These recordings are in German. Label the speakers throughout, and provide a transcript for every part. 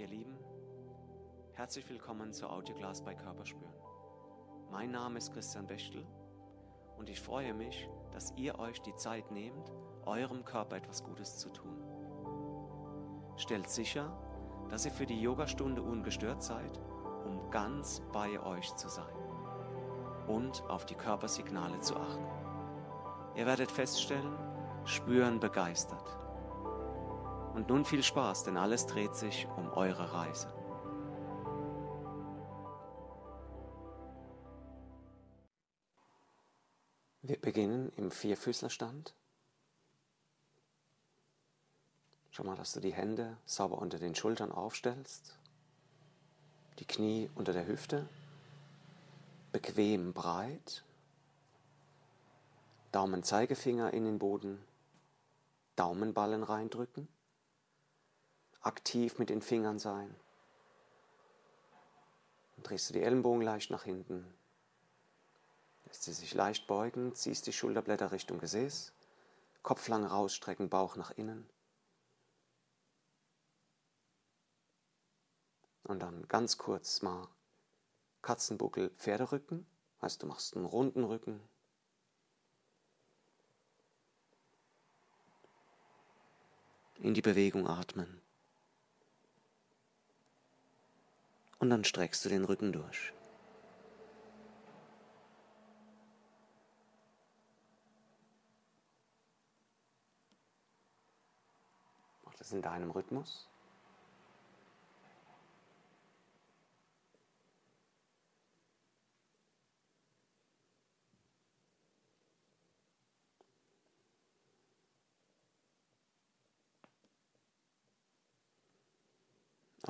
Speaker 1: Ihr Lieben, herzlich willkommen zu Audioglas bei Körperspüren. Mein Name ist Christian Bechtel und ich freue mich, dass ihr euch die Zeit nehmt, eurem Körper etwas Gutes zu tun. Stellt sicher, dass ihr für die Yogastunde ungestört seid, um ganz bei euch zu sein und auf die Körpersignale zu achten. Ihr werdet feststellen, spüren begeistert. Und nun viel Spaß, denn alles dreht sich um eure Reise. Wir beginnen im Vierfüßlerstand. Schau mal, dass du die Hände sauber unter den Schultern aufstellst, die Knie unter der Hüfte, bequem breit, Daumen Zeigefinger in den Boden, Daumenballen reindrücken aktiv mit den Fingern sein. Dann drehst du die Ellenbogen leicht nach hinten. Lässt sie sich leicht beugen, ziehst die Schulterblätter Richtung Gesäß, Kopf lang rausstrecken, Bauch nach innen. Und dann ganz kurz mal Katzenbuckel, Pferderücken. Heißt, du machst einen runden Rücken. In die Bewegung atmen. Und dann streckst du den Rücken durch. Mach das in deinem Rhythmus.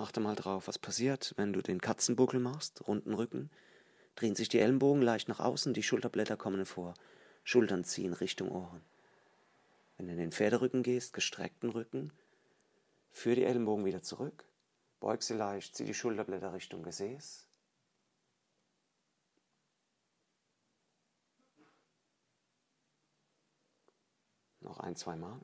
Speaker 1: Achte mal drauf, was passiert, wenn du den Katzenbuckel machst, runden Rücken. Drehen sich die Ellenbogen leicht nach außen, die Schulterblätter kommen vor. Schultern ziehen Richtung Ohren. Wenn du in den Pferderücken gehst, gestreckten Rücken, führ die Ellenbogen wieder zurück, beug sie leicht, zieh die Schulterblätter Richtung Gesäß. Noch ein, zwei Mal.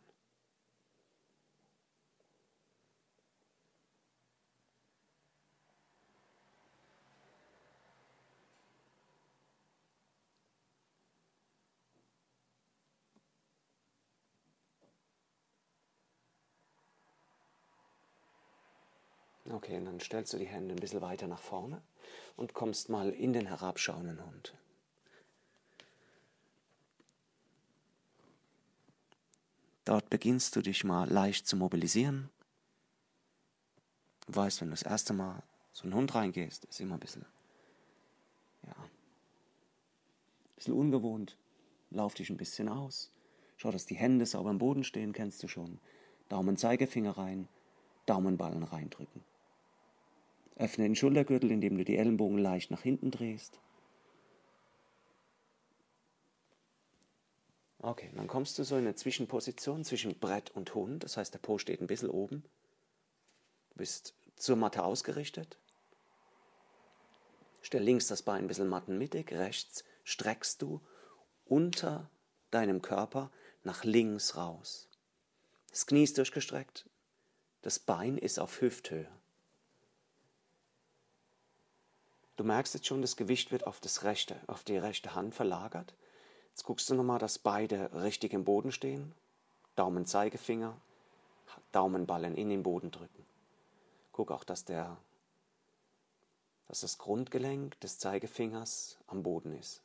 Speaker 1: Okay, und dann stellst du die Hände ein bisschen weiter nach vorne und kommst mal in den herabschauenden Hund. Dort beginnst du dich mal leicht zu mobilisieren. Du weißt, wenn du das erste Mal so einen Hund reingehst, ist immer ein bisschen, ja, ein bisschen ungewohnt. Lauf dich ein bisschen aus. Schau, dass die Hände sauber am Boden stehen, kennst du schon. Daumen, Zeigefinger rein, Daumenballen reindrücken. Öffne den Schultergürtel, indem du die Ellenbogen leicht nach hinten drehst. Okay, dann kommst du so in eine Zwischenposition zwischen Brett und Hund. Das heißt, der Po steht ein bisschen oben. Du bist zur Matte ausgerichtet. Stell links das Bein ein bisschen mattenmittig, rechts streckst du unter deinem Körper nach links raus. Das Knie ist durchgestreckt, das Bein ist auf Hüfthöhe. Du merkst jetzt schon, das Gewicht wird auf, das rechte, auf die rechte Hand verlagert. Jetzt guckst du nochmal, dass beide richtig im Boden stehen. Daumen, Zeigefinger, Daumenballen in den Boden drücken. Guck auch, dass, der, dass das Grundgelenk des Zeigefingers am Boden ist.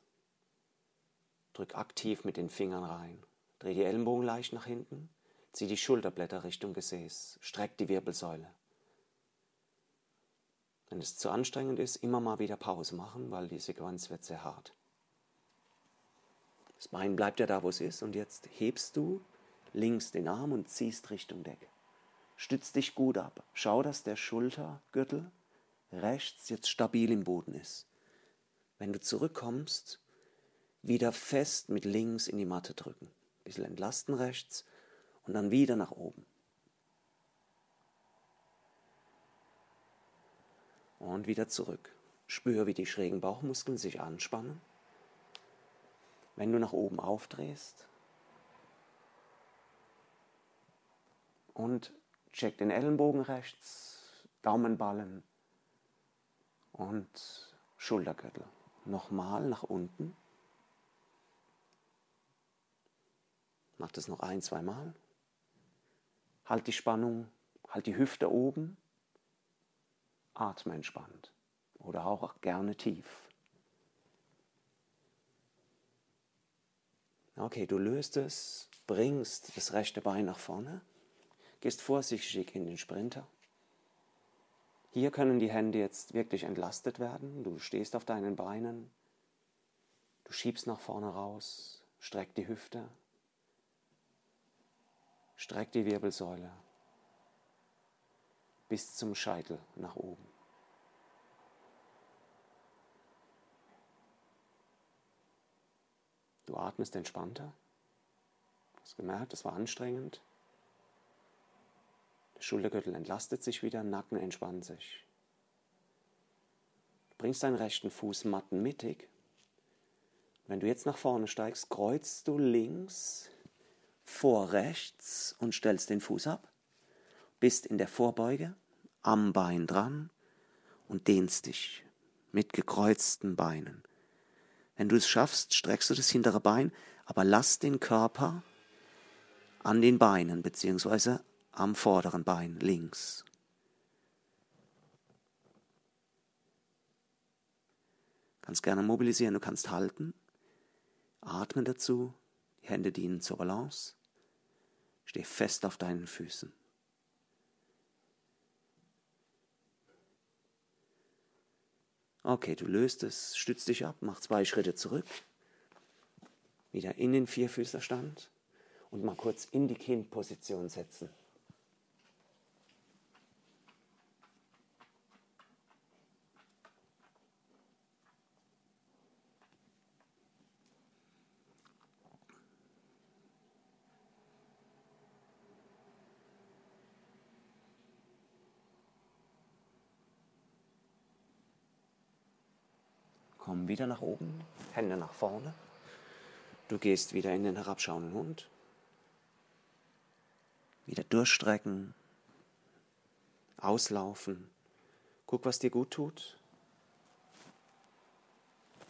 Speaker 1: Drück aktiv mit den Fingern rein. Dreh die Ellenbogen leicht nach hinten. Zieh die Schulterblätter Richtung Gesäß. Streck die Wirbelsäule. Wenn es zu anstrengend ist, immer mal wieder Pause machen, weil die Sequenz wird sehr hart. Das Bein bleibt ja da, wo es ist, und jetzt hebst du links den Arm und ziehst Richtung Decke. Stütz dich gut ab. Schau, dass der Schultergürtel rechts jetzt stabil im Boden ist. Wenn du zurückkommst, wieder fest mit links in die Matte drücken. Ein bisschen entlasten rechts und dann wieder nach oben. Und wieder zurück. Spür, wie die schrägen Bauchmuskeln sich anspannen. Wenn du nach oben aufdrehst und check den Ellenbogen rechts, Daumenballen und Schultergürtel. Nochmal nach unten. Mach das noch ein, zwei Mal. Halt die Spannung, halt die Hüfte oben. Atme entspannt oder auch gerne tief. Okay, du löst es, bringst das rechte Bein nach vorne, gehst vorsichtig in den Sprinter. Hier können die Hände jetzt wirklich entlastet werden. Du stehst auf deinen Beinen, du schiebst nach vorne raus, streck die Hüfte, streck die Wirbelsäule bis zum Scheitel nach oben. Du atmest entspannter. Du hast gemerkt, es war anstrengend. Der Schultergürtel entlastet sich wieder, Nacken entspannt sich. Du bringst deinen rechten Fuß mattenmittig. Wenn du jetzt nach vorne steigst, kreuzt du links vor rechts und stellst den Fuß ab. Bist in der Vorbeuge, am Bein dran und dehnst dich mit gekreuzten Beinen. Wenn du es schaffst, streckst du das hintere Bein, aber lass den Körper an den Beinen bzw. am vorderen Bein links. Kannst gerne mobilisieren, du kannst halten, atmen dazu, die Hände dienen zur Balance. Steh fest auf deinen Füßen. Okay, du löst es, stützt dich ab, mach zwei Schritte zurück, wieder in den Vierfüßlerstand und mal kurz in die Kindposition setzen. Komm wieder nach oben, Hände nach vorne. Du gehst wieder in den herabschauenden Hund. Wieder durchstrecken, auslaufen. Guck, was dir gut tut.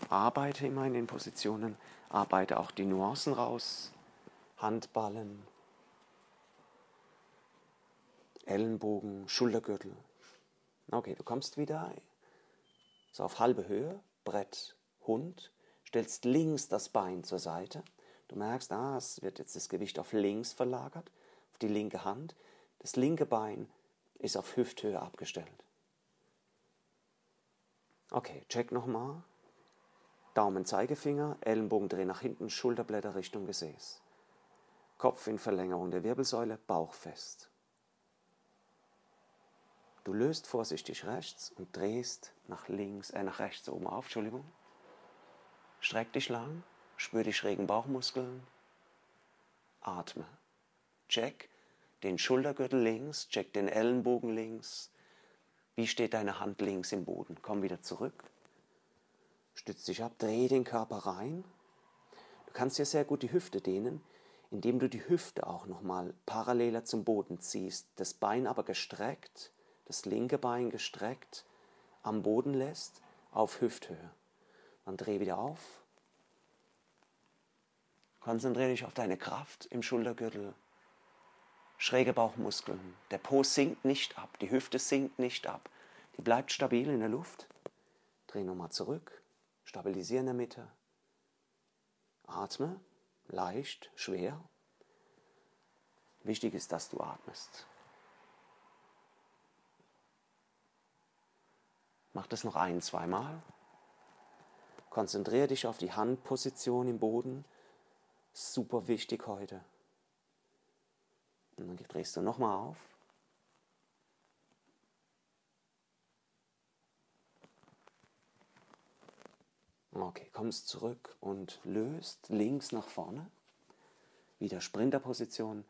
Speaker 1: Arbeite immer in den Positionen, arbeite auch die Nuancen raus. Handballen, Ellenbogen, Schultergürtel. Okay, du kommst wieder so auf halbe Höhe, Brett, Hund, stellst links das Bein zur Seite. Du merkst, ah, es wird jetzt das Gewicht auf links verlagert, auf die linke Hand. Das linke Bein ist auf Hüfthöhe abgestellt. Okay, check nochmal. Daumen, Zeigefinger, Ellenbogen drehen nach hinten, Schulterblätter Richtung Gesäß. Kopf in Verlängerung der Wirbelsäule, Bauch fest. Du löst vorsichtig rechts und drehst nach links, äh, nach rechts oben auf, Entschuldigung. Streck dich lang, spür die schrägen Bauchmuskeln. Atme. Check den Schultergürtel links, check den Ellenbogen links. Wie steht deine Hand links im Boden? Komm wieder zurück. Stütz dich ab, dreh den Körper rein. Du kannst dir sehr gut die Hüfte dehnen, indem du die Hüfte auch nochmal paralleler zum Boden ziehst, das Bein aber gestreckt das linke Bein gestreckt am Boden lässt, auf Hüfthöhe. Dann dreh wieder auf. Konzentriere dich auf deine Kraft im Schultergürtel. Schräge Bauchmuskeln. Der Po sinkt nicht ab, die Hüfte sinkt nicht ab. Die bleibt stabil in der Luft. Dreh nochmal zurück. Stabilisiere in der Mitte. Atme. Leicht, schwer. Wichtig ist, dass du atmest. Mach das noch ein, zweimal. Konzentriere dich auf die Handposition im Boden. Super wichtig heute. Und dann drehst du nochmal auf. Okay, kommst zurück und löst links nach vorne. Wieder Sprinterposition.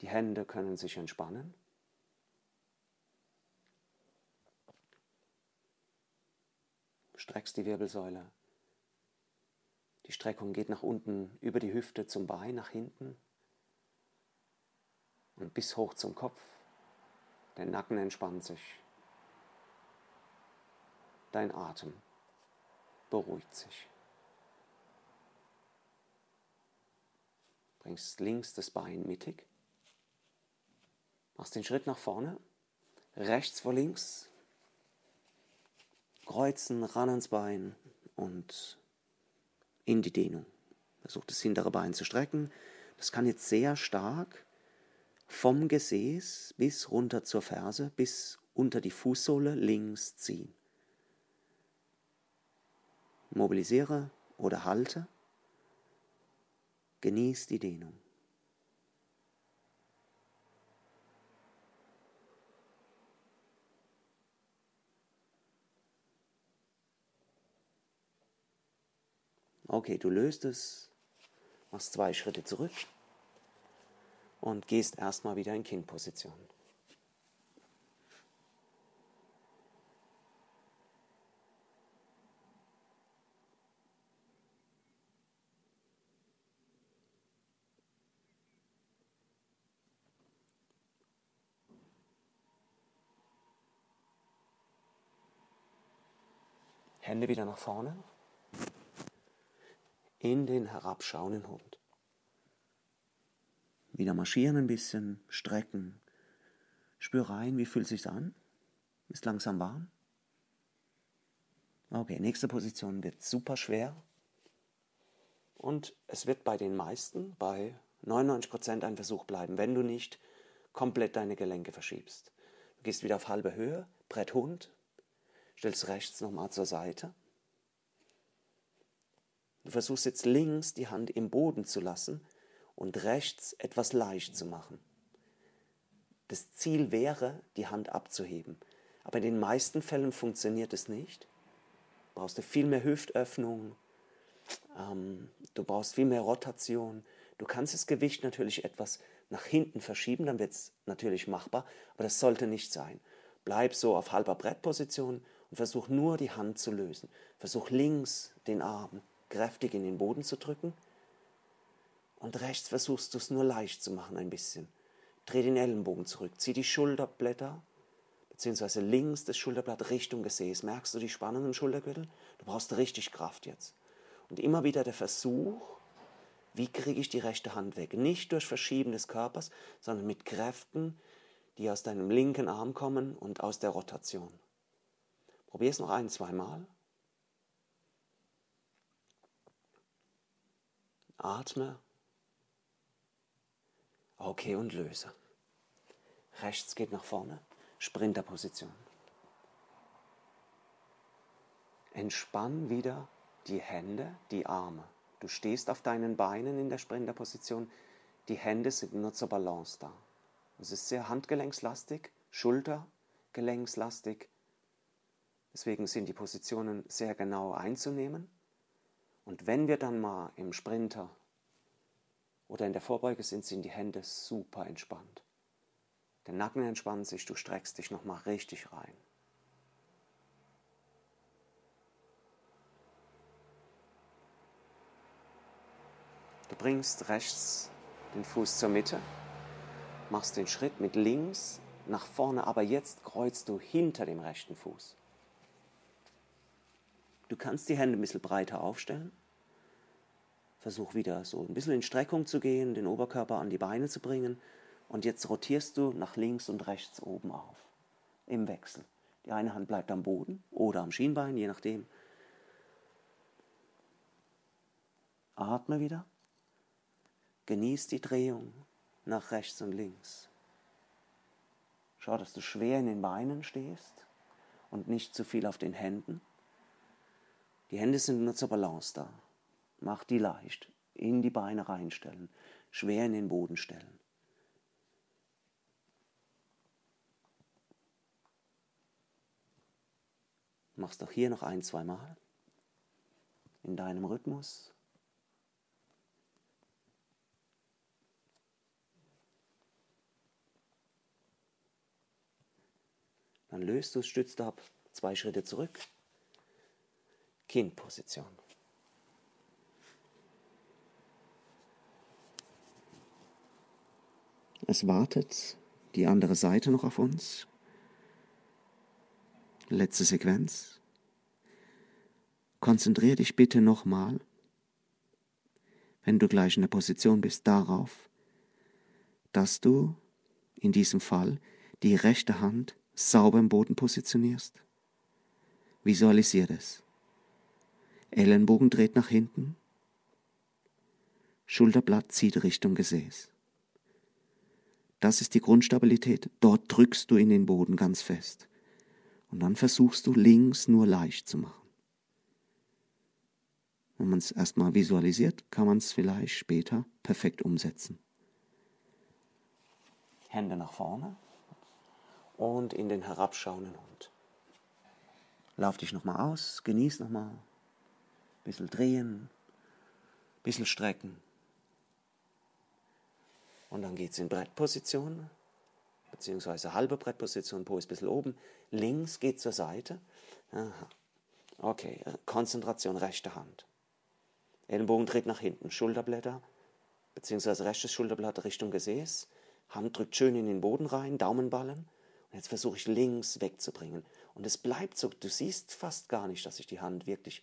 Speaker 1: Die Hände können sich entspannen. Streckst die Wirbelsäule. Die Streckung geht nach unten über die Hüfte zum Bein, nach hinten und bis hoch zum Kopf. Der Nacken entspannt sich. dein Atem beruhigt sich. Bringst links das Bein mittig. Machst den Schritt nach vorne. Rechts vor links. Kreuzen, ran ans Bein und in die Dehnung. Versuch das hintere Bein zu strecken. Das kann jetzt sehr stark vom Gesäß bis runter zur Ferse, bis unter die Fußsohle links ziehen. Mobilisiere oder halte. Genieß die Dehnung. Okay, du löst es, machst zwei Schritte zurück und gehst erstmal wieder in Kindposition. Hände wieder nach vorne. In den herabschauenden Hund. Wieder marschieren ein bisschen, strecken. Spür rein, wie fühlt sich an? Ist langsam warm? Okay, nächste Position wird super schwer. Und es wird bei den meisten, bei 99% ein Versuch bleiben, wenn du nicht komplett deine Gelenke verschiebst. Du gehst wieder auf halbe Höhe, Brett Hund, stellst rechts nochmal zur Seite. Du versuchst jetzt links die Hand im Boden zu lassen und rechts etwas leicht zu machen. Das Ziel wäre, die Hand abzuheben. Aber in den meisten Fällen funktioniert es nicht. Du brauchst du viel mehr Hüftöffnung, ähm, du brauchst viel mehr Rotation. Du kannst das Gewicht natürlich etwas nach hinten verschieben, dann wird es natürlich machbar, aber das sollte nicht sein. Bleib so auf halber Brettposition und versuch nur die Hand zu lösen. Versuch links den Arm kräftig in den Boden zu drücken und rechts versuchst du es nur leicht zu machen ein bisschen. Dreh den Ellenbogen zurück, zieh die Schulterblätter beziehungsweise links das Schulterblatt Richtung Gesäß. Merkst du die Spannung im Schultergürtel? Du brauchst richtig Kraft jetzt. Und immer wieder der Versuch, wie kriege ich die rechte Hand weg? Nicht durch Verschieben des Körpers, sondern mit Kräften, die aus deinem linken Arm kommen und aus der Rotation. Probier es noch ein, zweimal. Atme. Okay, und löse. Rechts geht nach vorne. Sprinterposition. Entspann wieder die Hände, die Arme. Du stehst auf deinen Beinen in der Sprinterposition. Die Hände sind nur zur Balance da. Es ist sehr handgelenkslastig, Schultergelenkslastig. Deswegen sind die Positionen sehr genau einzunehmen. Und wenn wir dann mal im Sprinter oder in der Vorbeuge sind, sind die Hände super entspannt. Der Nacken entspannt sich, du streckst dich nochmal richtig rein. Du bringst rechts den Fuß zur Mitte, machst den Schritt mit links nach vorne, aber jetzt kreuzt du hinter dem rechten Fuß. Du kannst die Hände ein bisschen breiter aufstellen. Versuch wieder so ein bisschen in Streckung zu gehen, den Oberkörper an die Beine zu bringen. Und jetzt rotierst du nach links und rechts oben auf. Im Wechsel. Die eine Hand bleibt am Boden oder am Schienbein, je nachdem. Atme wieder. Genieß die Drehung nach rechts und links. Schau, dass du schwer in den Beinen stehst und nicht zu viel auf den Händen. Die Hände sind nur zur Balance da. Mach die leicht. In die Beine reinstellen. Schwer in den Boden stellen. Mach's doch hier noch ein, zwei Mal. In deinem Rhythmus. Dann löst du es, stützt ab, zwei Schritte zurück. Kindposition. Es wartet die andere Seite noch auf uns. Letzte Sequenz. konzentriere dich bitte nochmal, wenn du gleich in der Position bist, darauf, dass du in diesem Fall die rechte Hand sauber im Boden positionierst. Visualisiere es. Ellenbogen dreht nach hinten, Schulterblatt zieht Richtung Gesäß. Das ist die Grundstabilität. Dort drückst du in den Boden ganz fest. Und dann versuchst du links nur leicht zu machen. Wenn man es erstmal visualisiert, kann man es vielleicht später perfekt umsetzen. Hände nach vorne und in den herabschauenden Hund. Lauf dich nochmal aus, genieß nochmal. Bisschen drehen, bisschen strecken. Und dann geht es in Brettposition, beziehungsweise halbe Brettposition, Po ist ein bisschen oben. Links geht zur Seite. Aha. Okay, Konzentration, rechte Hand. Ellenbogen dreht nach hinten, Schulterblätter, beziehungsweise rechtes Schulterblatt Richtung Gesäß. Hand drückt schön in den Boden rein, Daumenballen. Und jetzt versuche ich links wegzubringen. Und es bleibt so, du siehst fast gar nicht, dass ich die Hand wirklich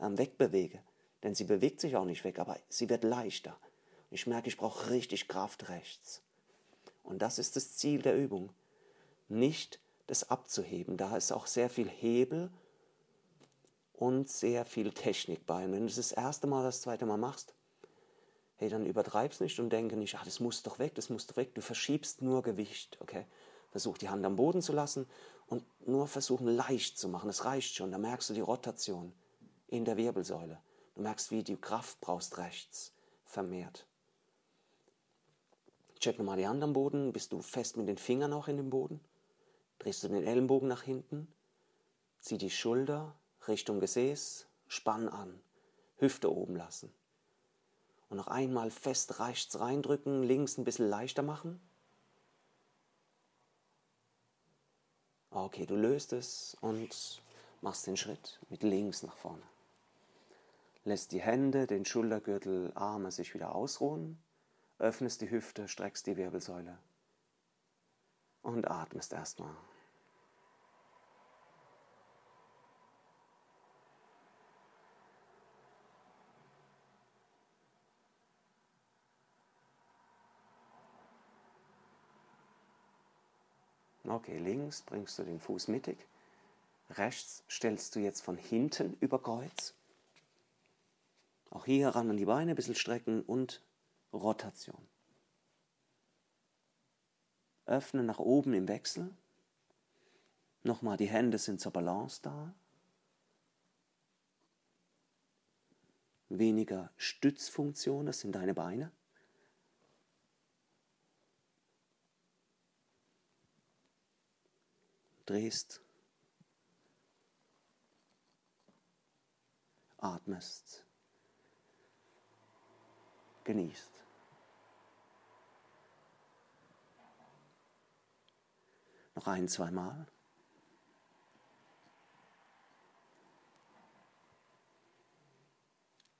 Speaker 1: ähm, wegbewege. Denn sie bewegt sich auch nicht weg, aber sie wird leichter. Ich merke, ich brauche richtig Kraft rechts. Und das ist das Ziel der Übung. Nicht das abzuheben. Da ist auch sehr viel Hebel und sehr viel Technik bei. Und wenn du das, erste Mal, das zweite Mal machst, hey, dann übertreib's nicht und denke nicht, ach, das muss doch weg, das muss doch weg. Du verschiebst nur Gewicht, okay? Versuch die Hand am Boden zu lassen und nur versuchen leicht zu machen. Das reicht schon. Da merkst du die Rotation in der Wirbelsäule. Du merkst, wie du Kraft brauchst rechts vermehrt. Check nochmal die Hand am Boden. Bist du fest mit den Fingern auch in dem Boden? Drehst du den Ellenbogen nach hinten? Zieh die Schulter Richtung Gesäß, spann an. Hüfte oben lassen. Und noch einmal fest rechts reindrücken, links ein bisschen leichter machen. Okay, du löst es und machst den Schritt mit links nach vorne. Lässt die Hände, den Schultergürtel, Arme sich wieder ausruhen, öffnest die Hüfte, streckst die Wirbelsäule und atmest erstmal. Okay, links bringst du den Fuß mittig. Rechts stellst du jetzt von hinten über Kreuz. Auch hier ran an die Beine, ein bisschen strecken und Rotation. Öffne nach oben im Wechsel. Nochmal, die Hände sind zur Balance da. Weniger Stützfunktion, das sind deine Beine. drehst, atmest, genießt. Noch ein, zwei Mal.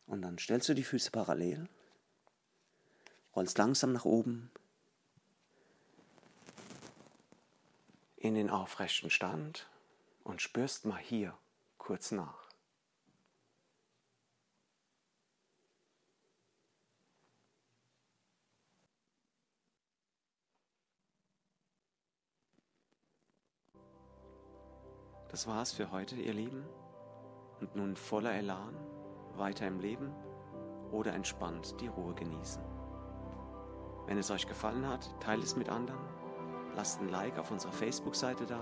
Speaker 1: Und dann stellst du die Füße parallel, rollst langsam nach oben, in den aufrechten Stand und spürst mal hier kurz nach. Das war's für heute, ihr Lieben. Und nun voller Elan, weiter im Leben oder entspannt die Ruhe genießen. Wenn es euch gefallen hat, teilt es mit anderen lasst ein Like auf unserer Facebook-Seite da.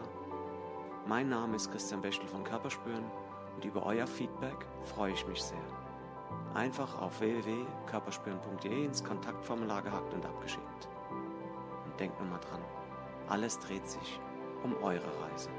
Speaker 1: Mein Name ist Christian Bechtel von Körperspüren und über euer Feedback freue ich mich sehr. Einfach auf www.körperspüren.de ins Kontaktformular gehackt und abgeschickt. Und denkt nur mal dran, alles dreht sich um eure Reise.